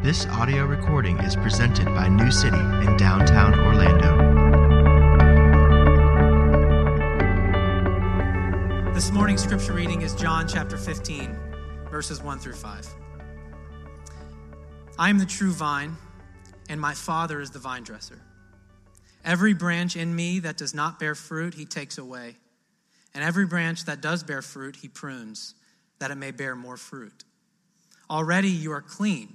This audio recording is presented by New City in downtown Orlando. This morning's scripture reading is John chapter 15, verses 1 through 5. I am the true vine, and my Father is the vine dresser. Every branch in me that does not bear fruit, he takes away. And every branch that does bear fruit, he prunes, that it may bear more fruit. Already you are clean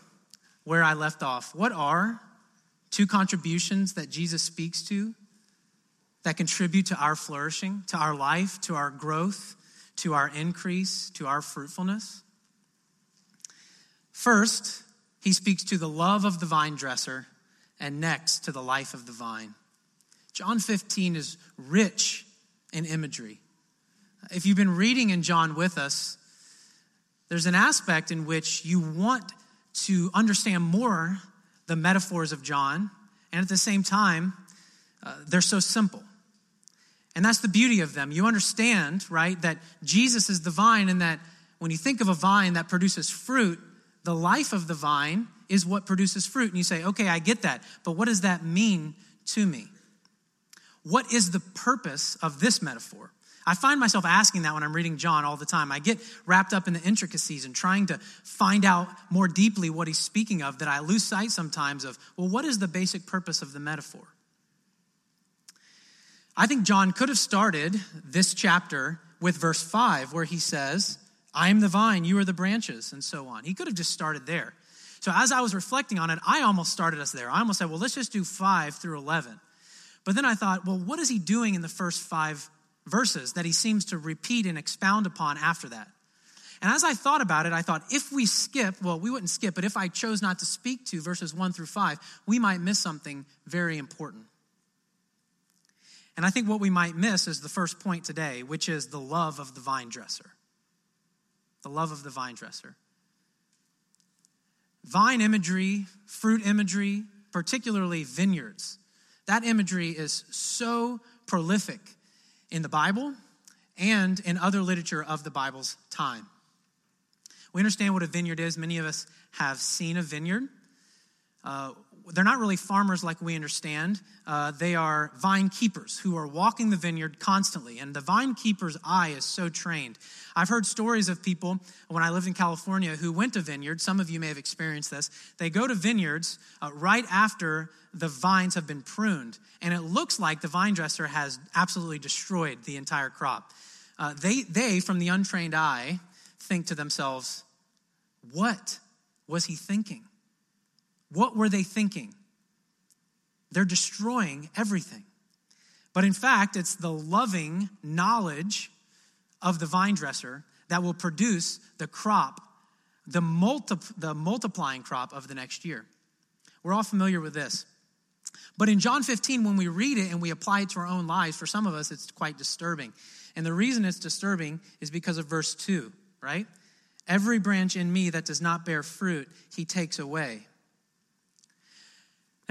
where I left off, what are two contributions that Jesus speaks to that contribute to our flourishing, to our life, to our growth, to our increase, to our fruitfulness? First, he speaks to the love of the vine dresser, and next to the life of the vine. John 15 is rich in imagery. If you've been reading in John with us, there's an aspect in which you want to understand more the metaphors of John, and at the same time, uh, they're so simple. And that's the beauty of them. You understand, right, that Jesus is the vine, and that when you think of a vine that produces fruit, the life of the vine is what produces fruit. And you say, okay, I get that, but what does that mean to me? What is the purpose of this metaphor? I find myself asking that when I'm reading John all the time. I get wrapped up in the intricacies and trying to find out more deeply what he's speaking of that I lose sight sometimes of, well, what is the basic purpose of the metaphor? I think John could have started this chapter with verse 5, where he says, I am the vine, you are the branches, and so on. He could have just started there. So as I was reflecting on it, I almost started us there. I almost said, well, let's just do 5 through 11. But then I thought, well, what is he doing in the first five verses that he seems to repeat and expound upon after that. And as I thought about it, I thought if we skip, well, we wouldn't skip, but if I chose not to speak to verses one through five, we might miss something very important. And I think what we might miss is the first point today, which is the love of the vine dresser. The love of the vine dresser. Vine imagery, fruit imagery, particularly vineyards, that imagery is so prolific in the Bible and in other literature of the Bible's time. We understand what a vineyard is. Many of us have seen a vineyard. Uh, they're not really farmers like we understand. Uh, they are vine keepers who are walking the vineyard constantly. And the vine keeper's eye is so trained. I've heard stories of people when I lived in California who went to vineyards. Some of you may have experienced this. They go to vineyards uh, right after the vines have been pruned. And it looks like the vine dresser has absolutely destroyed the entire crop. Uh, they, they, from the untrained eye, think to themselves, what was he thinking? What were they thinking? They're destroying everything. But in fact, it's the loving knowledge of the vine dresser that will produce the crop, the, multi- the multiplying crop of the next year. We're all familiar with this. But in John 15, when we read it and we apply it to our own lives, for some of us, it's quite disturbing. And the reason it's disturbing is because of verse 2, right? Every branch in me that does not bear fruit, he takes away.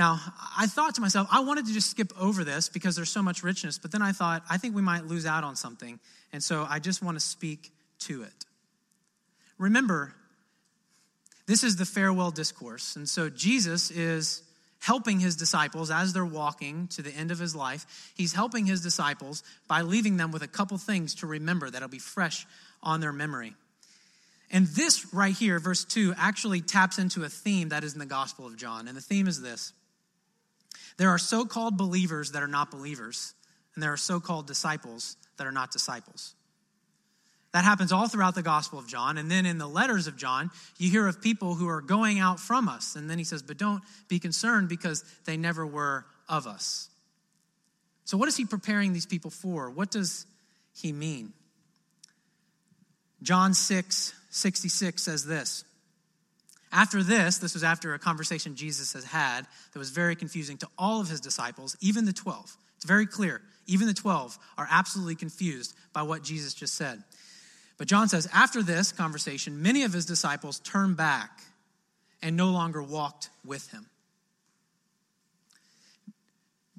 Now, I thought to myself, I wanted to just skip over this because there's so much richness, but then I thought, I think we might lose out on something. And so I just want to speak to it. Remember, this is the farewell discourse. And so Jesus is helping his disciples as they're walking to the end of his life. He's helping his disciples by leaving them with a couple things to remember that'll be fresh on their memory. And this right here, verse 2, actually taps into a theme that is in the Gospel of John. And the theme is this there are so called believers that are not believers, and there are so called disciples that are not disciples. That happens all throughout the Gospel of John. And then in the letters of John, you hear of people who are going out from us. And then he says, But don't be concerned because they never were of us. So, what is he preparing these people for? What does he mean? John 6 66 says this After this, this was after a conversation Jesus has had that was very confusing to all of his disciples, even the 12. It's very clear. Even the 12 are absolutely confused by what Jesus just said. But John says, after this conversation, many of his disciples turned back and no longer walked with him.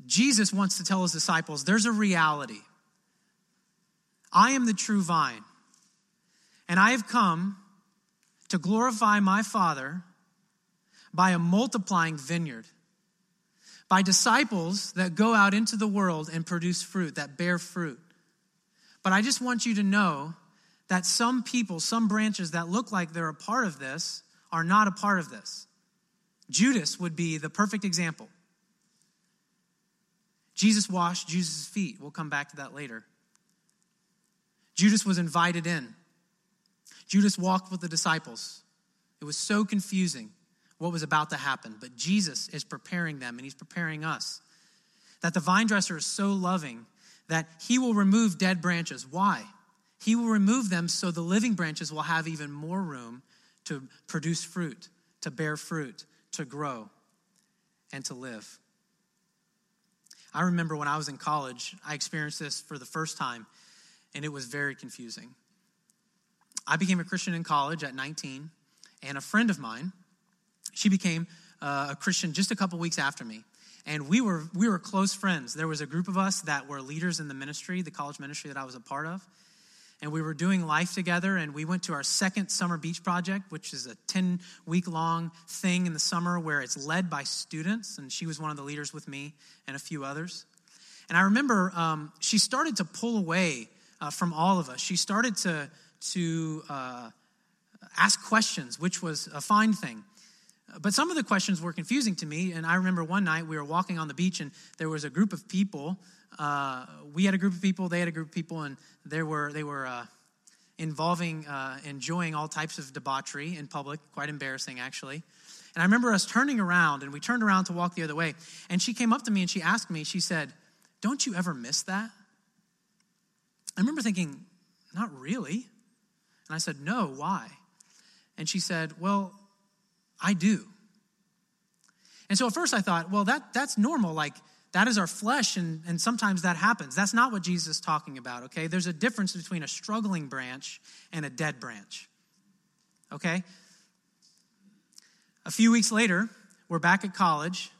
Jesus wants to tell his disciples there's a reality. I am the true vine, and I have come to glorify my Father by a multiplying vineyard, by disciples that go out into the world and produce fruit, that bear fruit. But I just want you to know that some people, some branches that look like they're a part of this, are not a part of this. Judas would be the perfect example. Jesus washed Jesus' feet. We'll come back to that later. Judas was invited in. Judas walked with the disciples. It was so confusing what was about to happen, but Jesus is preparing them and he's preparing us. That the vine dresser is so loving that he will remove dead branches. Why? He will remove them so the living branches will have even more room to produce fruit, to bear fruit, to grow, and to live. I remember when I was in college, I experienced this for the first time, and it was very confusing. I became a Christian in college at 19, and a friend of mine, she became uh, a Christian just a couple weeks after me. And we were, we were close friends. There was a group of us that were leaders in the ministry, the college ministry that I was a part of. And we were doing life together, and we went to our second summer beach project, which is a 10 week long thing in the summer where it's led by students. And she was one of the leaders with me and a few others. And I remember um, she started to pull away uh, from all of us. She started to, to uh, ask questions, which was a fine thing. But some of the questions were confusing to me. And I remember one night we were walking on the beach, and there was a group of people. Uh, we had a group of people, they had a group of people, and there were, they were uh, involving, uh, enjoying all types of debauchery in public, quite embarrassing, actually. And I remember us turning around, and we turned around to walk the other way. And she came up to me and she asked me, she said, Don't you ever miss that? I remember thinking, Not really. And I said, No, why? And she said, Well, I do. And so at first I thought, well, that, that's normal. Like, that is our flesh, and, and sometimes that happens. That's not what Jesus is talking about, okay? There's a difference between a struggling branch and a dead branch, okay? A few weeks later, we're back at college,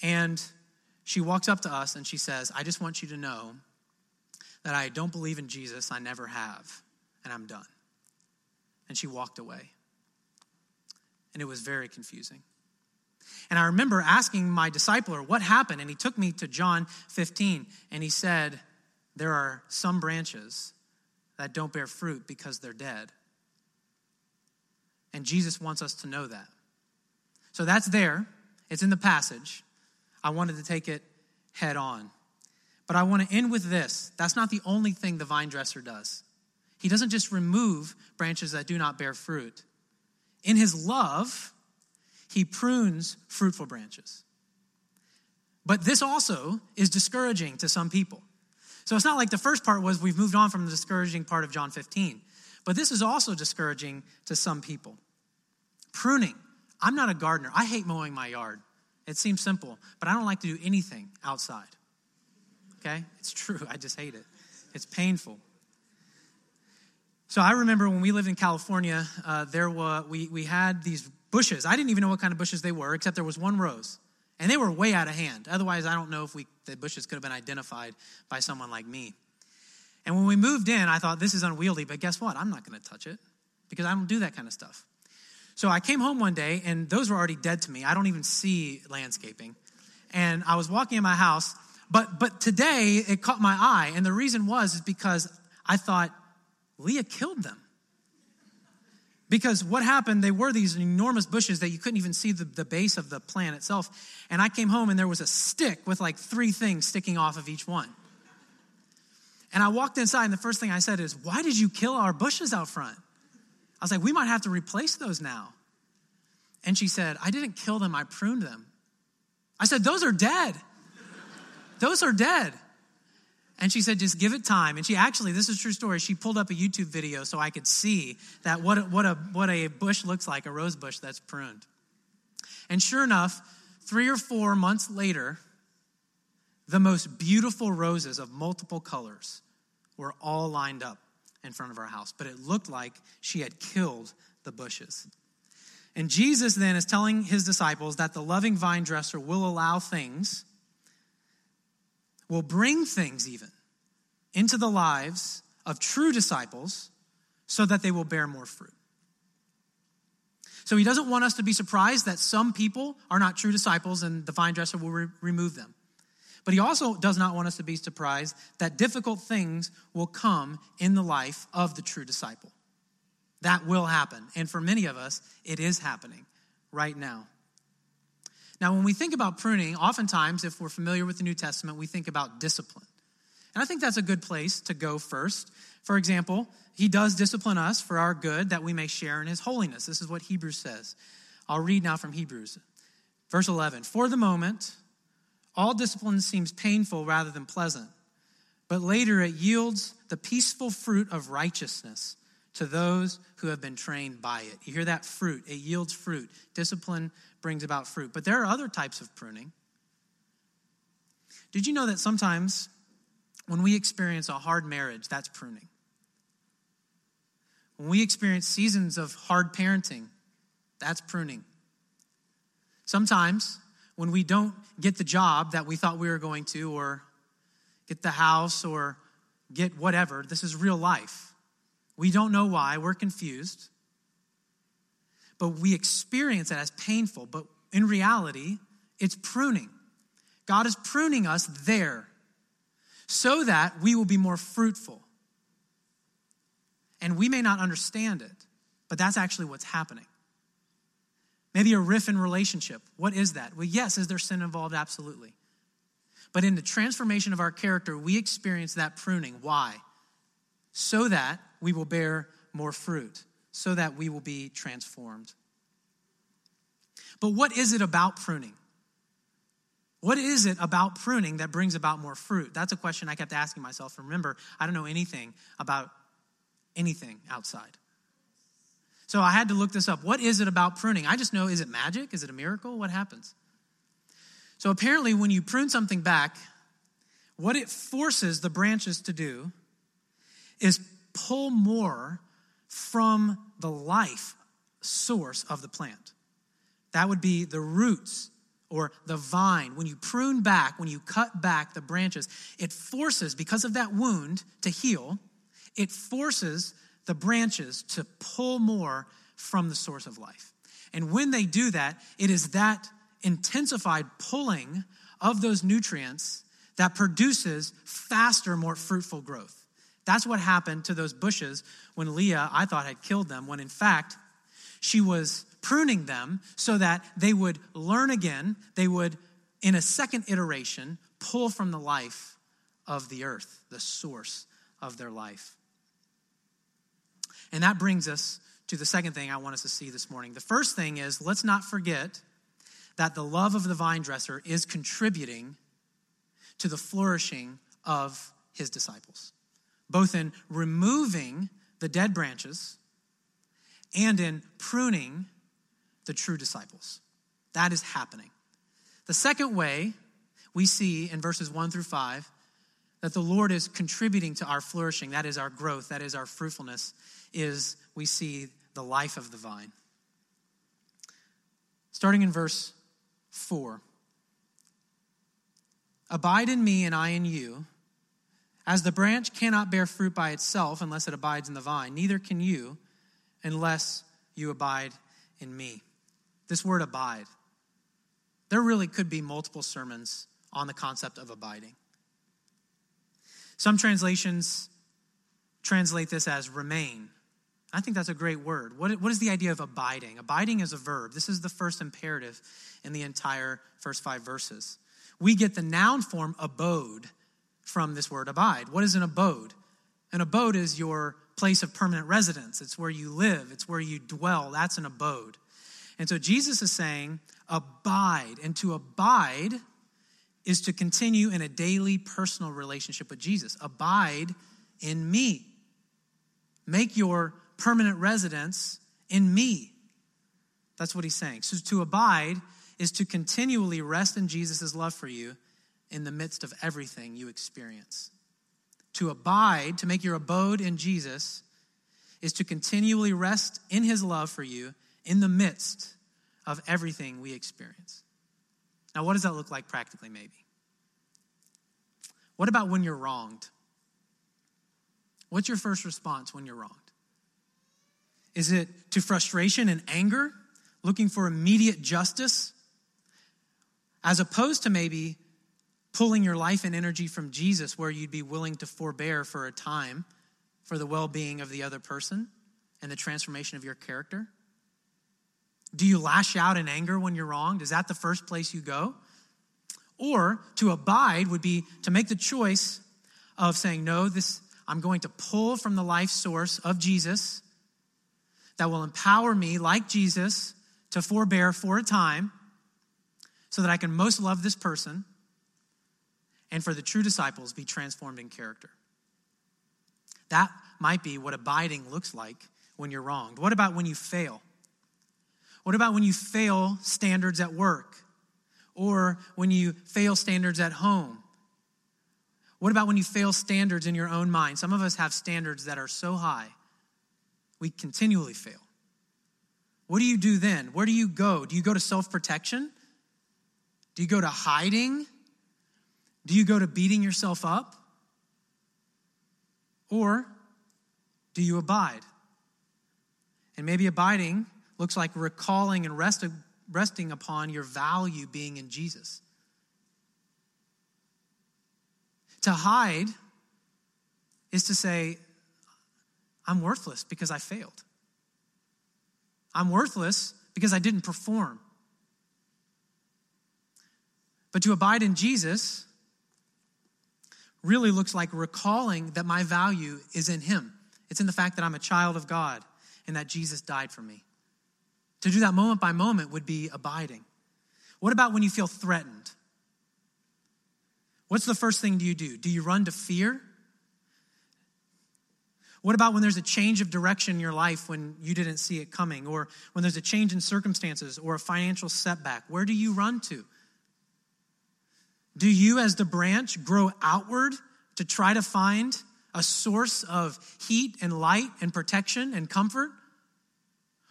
and she walks up to us and she says, I just want you to know that I don't believe in Jesus. I never have, and I'm done and she walked away. And it was very confusing. And I remember asking my discipler what happened, and he took me to John 15, and he said, There are some branches that don't bear fruit because they're dead. And Jesus wants us to know that. So that's there, it's in the passage. I wanted to take it head on. But I want to end with this. That's not the only thing the vine dresser does. He doesn't just remove branches that do not bear fruit. In his love, he prunes fruitful branches. But this also is discouraging to some people. So it's not like the first part was we've moved on from the discouraging part of John 15. But this is also discouraging to some people. Pruning. I'm not a gardener. I hate mowing my yard. It seems simple, but I don't like to do anything outside. Okay? It's true. I just hate it. It's painful. So I remember when we lived in California, uh, there were, we, we had these bushes. I didn't even know what kind of bushes they were, except there was one rose. And they were way out of hand. Otherwise, I don't know if we, the bushes could have been identified by someone like me. And when we moved in, I thought, this is unwieldy, but guess what? I'm not going to touch it because I don't do that kind of stuff. So I came home one day, and those were already dead to me. I don't even see landscaping. And I was walking in my house, but, but today it caught my eye. And the reason was is because I thought, Leah killed them. Because what happened, they were these enormous bushes that you couldn't even see the, the base of the plant itself. And I came home and there was a stick with like three things sticking off of each one. And I walked inside, and the first thing I said is, Why did you kill our bushes out front? I was like, We might have to replace those now. And she said, I didn't kill them, I pruned them. I said, Those are dead. Those are dead. And she said, just give it time. And she actually, this is true story. She pulled up a YouTube video so I could see that what, a, what, a, what a bush looks like, a rose bush that's pruned. And sure enough, three or four months later, the most beautiful roses of multiple colors were all lined up in front of our house. But it looked like she had killed the bushes. And Jesus then is telling his disciples that the loving vine dresser will allow things will bring things even into the lives of true disciples so that they will bear more fruit. So he doesn't want us to be surprised that some people are not true disciples and the vine dresser will re- remove them. But he also does not want us to be surprised that difficult things will come in the life of the true disciple. That will happen. And for many of us, it is happening right now. Now, when we think about pruning, oftentimes, if we're familiar with the New Testament, we think about discipline. And I think that's a good place to go first. For example, he does discipline us for our good that we may share in his holiness. This is what Hebrews says. I'll read now from Hebrews. Verse 11 For the moment, all discipline seems painful rather than pleasant, but later it yields the peaceful fruit of righteousness to those who have been trained by it. You hear that fruit, it yields fruit. Discipline brings about fruit. But there are other types of pruning. Did you know that sometimes when we experience a hard marriage, that's pruning? When we experience seasons of hard parenting, that's pruning. Sometimes when we don't get the job that we thought we were going to, or get the house, or get whatever, this is real life. We don't know why, we're confused but we experience it as painful. But in reality, it's pruning. God is pruning us there so that we will be more fruitful. And we may not understand it, but that's actually what's happening. Maybe a riff in relationship. What is that? Well, yes, is there sin involved? Absolutely. But in the transformation of our character, we experience that pruning. Why? So that we will bear more fruit so that we will be transformed. But what is it about pruning? What is it about pruning that brings about more fruit? That's a question I kept asking myself. Remember, I don't know anything about anything outside. So I had to look this up. What is it about pruning? I just know is it magic? Is it a miracle? What happens? So apparently, when you prune something back, what it forces the branches to do is pull more from the life source of the plant. That would be the roots or the vine. When you prune back, when you cut back the branches, it forces, because of that wound to heal, it forces the branches to pull more from the source of life. And when they do that, it is that intensified pulling of those nutrients that produces faster, more fruitful growth. That's what happened to those bushes when Leah, I thought, had killed them, when in fact, she was pruning them so that they would learn again, they would, in a second iteration, pull from the life of the earth, the source of their life. And that brings us to the second thing I want us to see this morning. The first thing is let's not forget that the love of the vine dresser is contributing to the flourishing of his disciples both in removing the dead branches and in pruning the true disciples. That is happening. The second way we see in verses 1 through 5 that the Lord is contributing to our flourishing, that is our growth, that is our fruitfulness, is we see the life of the vine. Starting in verse 4 Abide in me, and I in you as the branch cannot bear fruit by itself unless it abides in the vine, neither can you unless you abide in me. This word abide, there really could be multiple sermons on the concept of abiding. Some translations translate this as remain. I think that's a great word. What, what is the idea of abiding? Abiding is a verb. This is the first imperative in the entire first five verses. We get the noun form abode from this word abide. What is an abode? An abode is your place of permanent residence, it's where you live, it's where you dwell. That's an abode. And so Jesus is saying, abide. And to abide is to continue in a daily personal relationship with Jesus. Abide in me. Make your permanent residence in me. That's what he's saying. So to abide is to continually rest in Jesus' love for you in the midst of everything you experience. To abide, to make your abode in Jesus, is to continually rest in his love for you in the midst of everything we experience. Now, what does that look like practically, maybe? What about when you're wronged? What's your first response when you're wronged? Is it to frustration and anger, looking for immediate justice, as opposed to maybe pulling your life and energy from Jesus, where you'd be willing to forbear for a time for the well being of the other person and the transformation of your character? Do you lash out in anger when you're wronged? Is that the first place you go? Or to abide would be to make the choice of saying, No, this, I'm going to pull from the life source of Jesus that will empower me, like Jesus, to forbear for a time so that I can most love this person and for the true disciples be transformed in character. That might be what abiding looks like when you're wronged. What about when you fail? What about when you fail standards at work or when you fail standards at home what about when you fail standards in your own mind? Some of us have standards that are so high, we continually fail. What do you do then? Where do you go? Do you go to self protection? Do you go to hiding? Do you go to beating yourself up? Or do you abide? And maybe abiding looks like recalling and resting upon your value being in Jesus. To hide is to say, I'm worthless because I failed. I'm worthless because I didn't perform. But to abide in Jesus really looks like recalling that my value is in Him. It's in the fact that I'm a child of God and that Jesus died for me. To do that moment by moment would be abiding. What about when you feel threatened? What's the first thing do you do? Do you run to fear? What about when there's a change of direction in your life when you didn't see it coming, or when there's a change in circumstances or a financial setback? Where do you run to? Do you, as the branch, grow outward to try to find a source of heat and light and protection and comfort?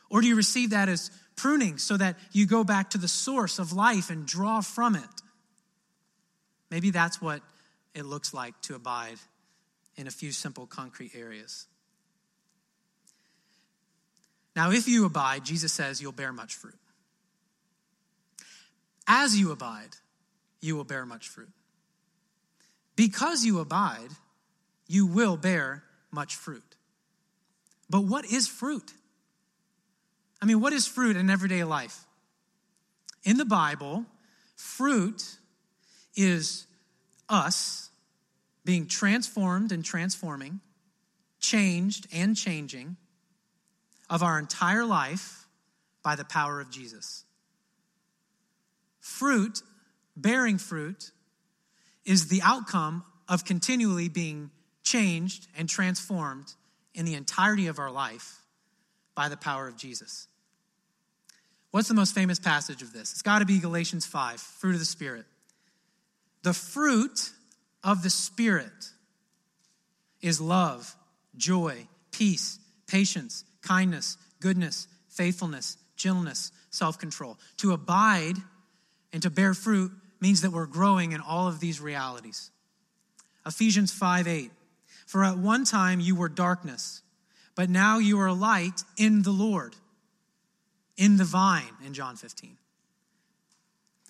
Or do you receive that as pruning so that you go back to the source of life and draw from it? Maybe that's what it looks like to abide in a few simple, concrete areas. Now, if you abide, Jesus says you'll bear much fruit. As you abide, you will bear much fruit. Because you abide, you will bear much fruit. But what is fruit? I mean, what is fruit in everyday life? In the Bible, fruit is us being transformed and transforming, changed and changing of our entire life by the power of Jesus. Fruit, bearing fruit, is the outcome of continually being changed and transformed in the entirety of our life by the power of Jesus. What's the most famous passage of this? It's got to be Galatians 5, fruit of the Spirit. The fruit of the Spirit is love, joy, peace, patience, kindness, goodness, faithfulness, gentleness, self control. To abide and to bear fruit means that we're growing in all of these realities. Ephesians 5 8. For at one time you were darkness, but now you are light in the Lord, in the vine, in John 15.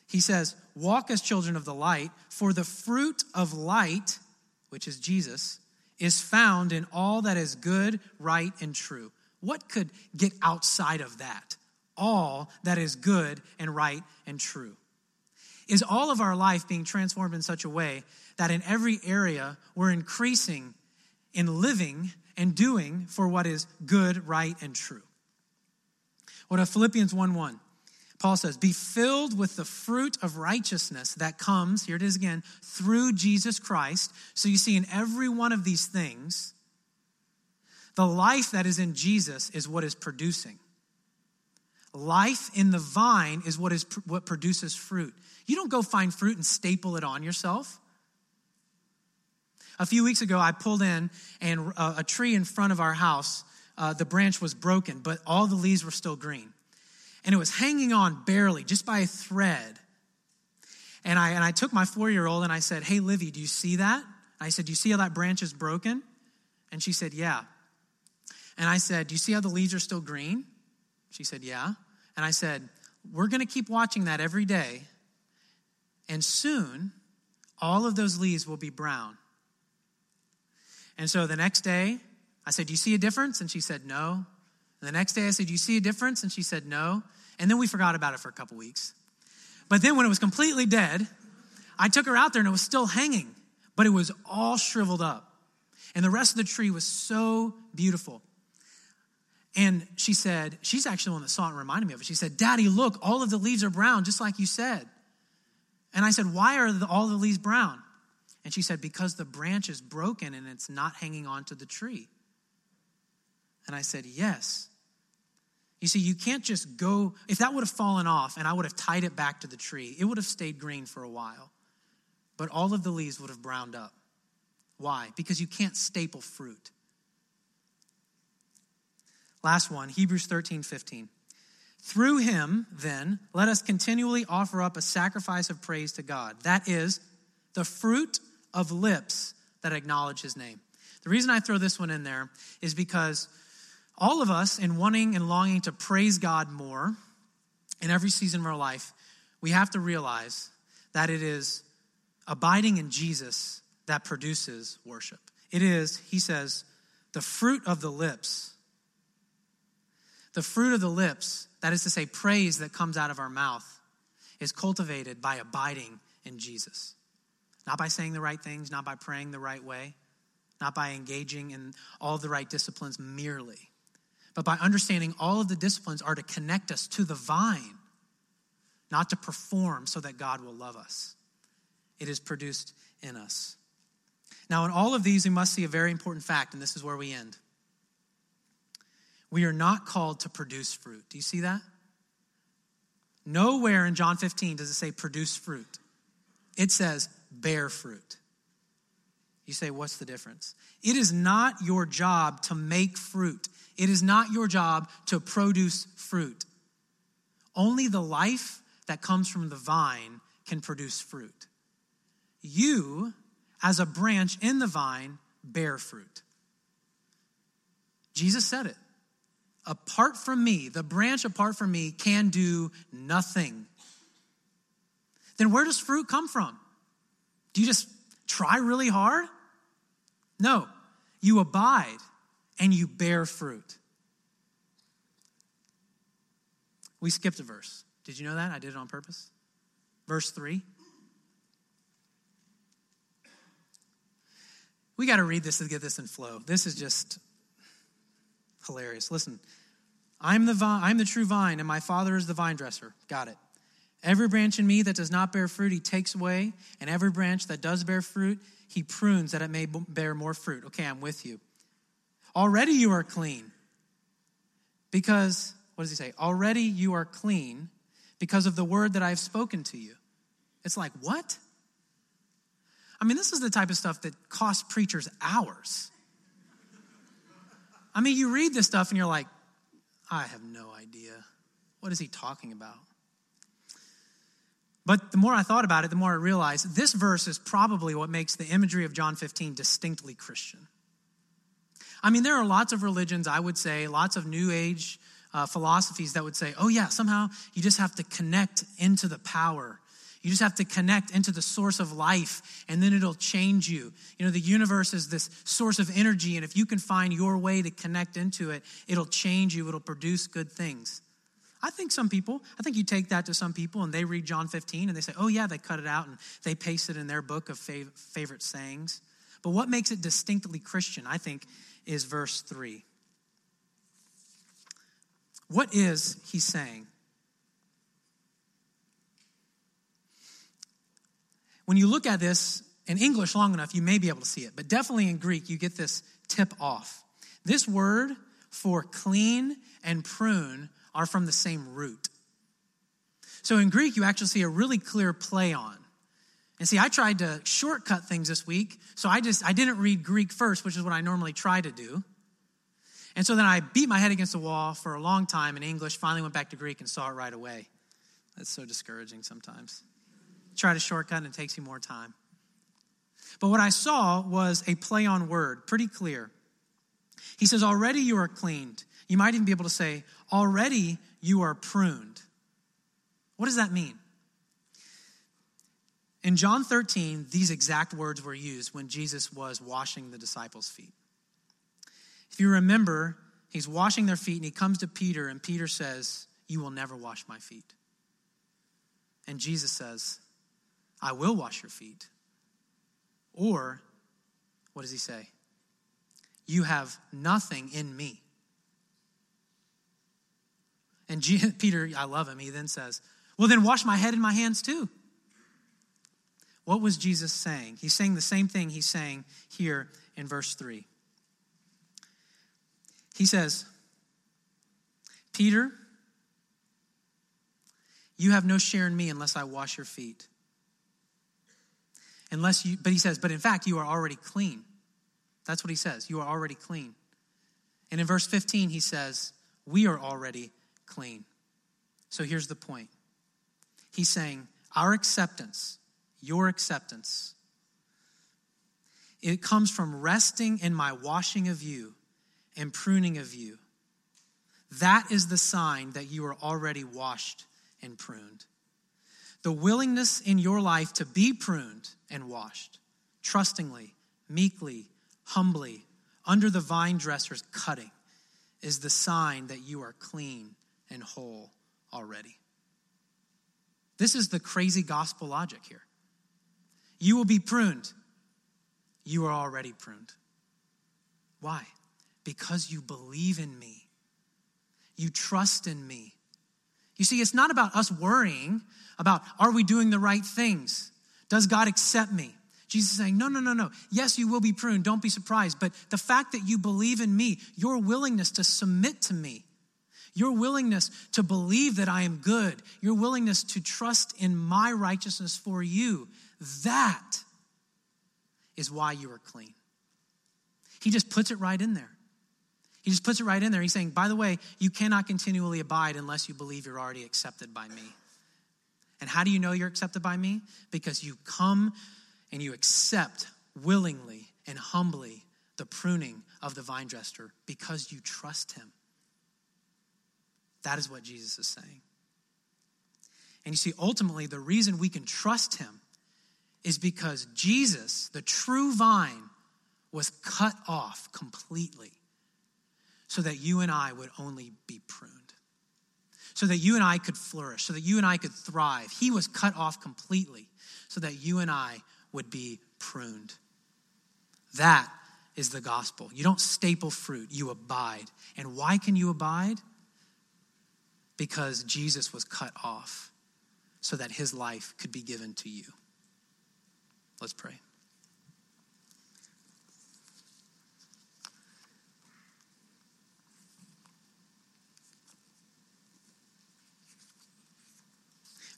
He says, Walk as children of the light, for the fruit of light, which is Jesus, is found in all that is good, right, and true. What could get outside of that? All that is good and right and true. Is all of our life being transformed in such a way that in every area we're increasing in living and doing for what is good, right, and true? What of Philippians 1 1? Paul says, Be filled with the fruit of righteousness that comes, here it is again, through Jesus Christ. So you see, in every one of these things, the life that is in Jesus is what is producing. Life in the vine is what is what produces fruit. You don't go find fruit and staple it on yourself. A few weeks ago, I pulled in, and uh, a tree in front of our house, uh, the branch was broken, but all the leaves were still green and it was hanging on barely, just by a thread. And I, and I took my four year old and I said, Hey, Livy, do you see that? I said, Do you see how that branch is broken? And she said, Yeah. And I said, Do you see how the leaves are still green? She said, Yeah. And I said, We're going to keep watching that every day. And soon, all of those leaves will be brown. And so the next day, I said, Do you see a difference? And she said, No. And the next day I said, Do you see a difference? And she said, No. And then we forgot about it for a couple weeks. But then when it was completely dead, I took her out there and it was still hanging, but it was all shriveled up. And the rest of the tree was so beautiful. And she said, She's actually the one that saw it and reminded me of it. She said, Daddy, look, all of the leaves are brown, just like you said. And I said, Why are the, all the leaves brown? And she said, Because the branch is broken and it's not hanging onto the tree. And I said, Yes. You see, you can't just go, if that would have fallen off and I would have tied it back to the tree, it would have stayed green for a while. But all of the leaves would have browned up. Why? Because you can't staple fruit. Last one, Hebrews 13, 15. Through him, then, let us continually offer up a sacrifice of praise to God. That is the fruit of lips that acknowledge his name. The reason I throw this one in there is because all of us, in wanting and longing to praise God more in every season of our life, we have to realize that it is abiding in Jesus that produces worship. It is, he says, the fruit of the lips. The fruit of the lips, that is to say, praise that comes out of our mouth, is cultivated by abiding in Jesus. Not by saying the right things, not by praying the right way, not by engaging in all the right disciplines merely but by understanding all of the disciplines are to connect us to the vine, not to perform so that God will love us. It is produced in us. Now, in all of these, we must see a very important fact, and this is where we end. We are not called to produce fruit. Do you see that? Nowhere in John 15 does it say produce fruit, it says bear fruit. You say, what's the difference? It is not your job to make fruit. It is not your job to produce fruit. Only the life that comes from the vine can produce fruit. You, as a branch in the vine, bear fruit. Jesus said it. Apart from me, the branch apart from me can do nothing. Then where does fruit come from? Do you just try really hard? No, you abide and you bear fruit. We skipped a verse. Did you know that? I did it on purpose. Verse 3. We got to read this to get this in flow. This is just hilarious. Listen, I'm the vine, I'm the true vine, and my Father is the vine dresser. Got it. Every branch in me that does not bear fruit, he takes away, and every branch that does bear fruit, he prunes that it may bear more fruit. Okay, I'm with you. Already you are clean. Because, what does he say? Already you are clean because of the word that I have spoken to you. It's like, what? I mean, this is the type of stuff that costs preachers hours. I mean, you read this stuff and you're like, I have no idea. What is he talking about? But the more I thought about it, the more I realized this verse is probably what makes the imagery of John 15 distinctly Christian. I mean, there are lots of religions, I would say, lots of New Age uh, philosophies that would say, oh, yeah, somehow you just have to connect into the power. You just have to connect into the source of life, and then it'll change you. You know, the universe is this source of energy, and if you can find your way to connect into it, it'll change you, it'll produce good things. I think some people, I think you take that to some people and they read John 15 and they say, oh, yeah, they cut it out and they paste it in their book of fav- favorite sayings. But what makes it distinctly Christian, I think, is verse 3. What is he saying? When you look at this in English long enough, you may be able to see it, but definitely in Greek, you get this tip off. This word for clean and prune are from the same root. So in Greek, you actually see a really clear play on. And see, I tried to shortcut things this week, so I just I didn't read Greek first, which is what I normally try to do. And so then I beat my head against the wall for a long time in English, finally went back to Greek and saw it right away. That's so discouraging sometimes. Try to shortcut and it takes you more time. But what I saw was a play on word, pretty clear. He says, Already you are cleaned. You might even be able to say, Already you are pruned. What does that mean? In John 13, these exact words were used when Jesus was washing the disciples' feet. If you remember, he's washing their feet and he comes to Peter, and Peter says, You will never wash my feet. And Jesus says, I will wash your feet. Or, what does he say? You have nothing in me. And Peter, I love him, he then says, Well, then wash my head and my hands too. What was Jesus saying? He's saying the same thing he's saying here in verse 3. He says, Peter, you have no share in me unless I wash your feet. Unless you, but he says, but in fact, you are already clean. That's what he says. You are already clean. And in verse 15, he says, we are already clean. So here's the point. He's saying, our acceptance, your acceptance, it comes from resting in my washing of you and pruning of you. That is the sign that you are already washed and pruned. The willingness in your life to be pruned and washed, trustingly, meekly, humbly, under the vine dresser's cutting, is the sign that you are clean and whole already. This is the crazy gospel logic here. You will be pruned. You are already pruned. Why? Because you believe in me. You trust in me. You see, it's not about us worrying about are we doing the right things? Does God accept me? Jesus is saying, no, no, no, no. Yes, you will be pruned. Don't be surprised. But the fact that you believe in me, your willingness to submit to me, your willingness to believe that I am good, your willingness to trust in my righteousness for you, that is why you are clean. He just puts it right in there. He just puts it right in there. He's saying, by the way, you cannot continually abide unless you believe you're already accepted by me. And how do you know you're accepted by me? Because you come and you accept willingly and humbly the pruning of the vine dresser because you trust him. That is what Jesus is saying. And you see, ultimately, the reason we can trust him is because Jesus, the true vine, was cut off completely so that you and I would only be pruned, so that you and I could flourish, so that you and I could thrive. He was cut off completely so that you and I would be pruned. That is the gospel. You don't staple fruit, you abide. And why can you abide? Because Jesus was cut off so that his life could be given to you. Let's pray.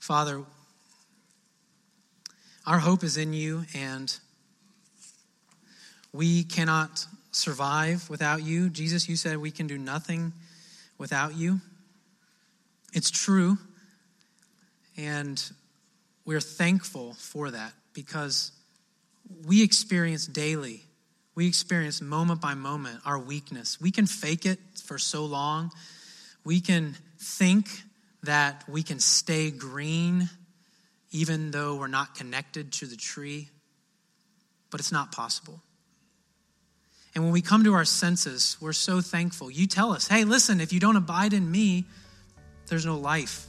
Father, our hope is in you, and we cannot survive without you. Jesus, you said we can do nothing without you. It's true, and we're thankful for that because we experience daily, we experience moment by moment our weakness. We can fake it for so long. We can think that we can stay green even though we're not connected to the tree, but it's not possible. And when we come to our senses, we're so thankful. You tell us, hey, listen, if you don't abide in me, there's no life.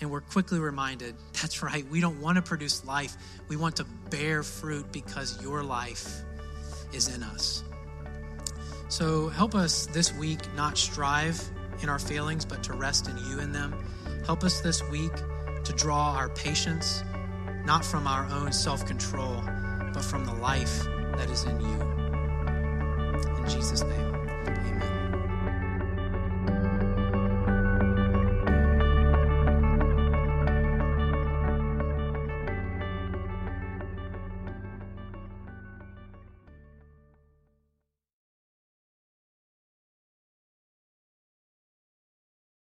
And we're quickly reminded that's right, we don't want to produce life. We want to bear fruit because your life is in us. So help us this week not strive in our failings, but to rest in you in them. Help us this week to draw our patience not from our own self control, but from the life that is in you. In Jesus' name, amen.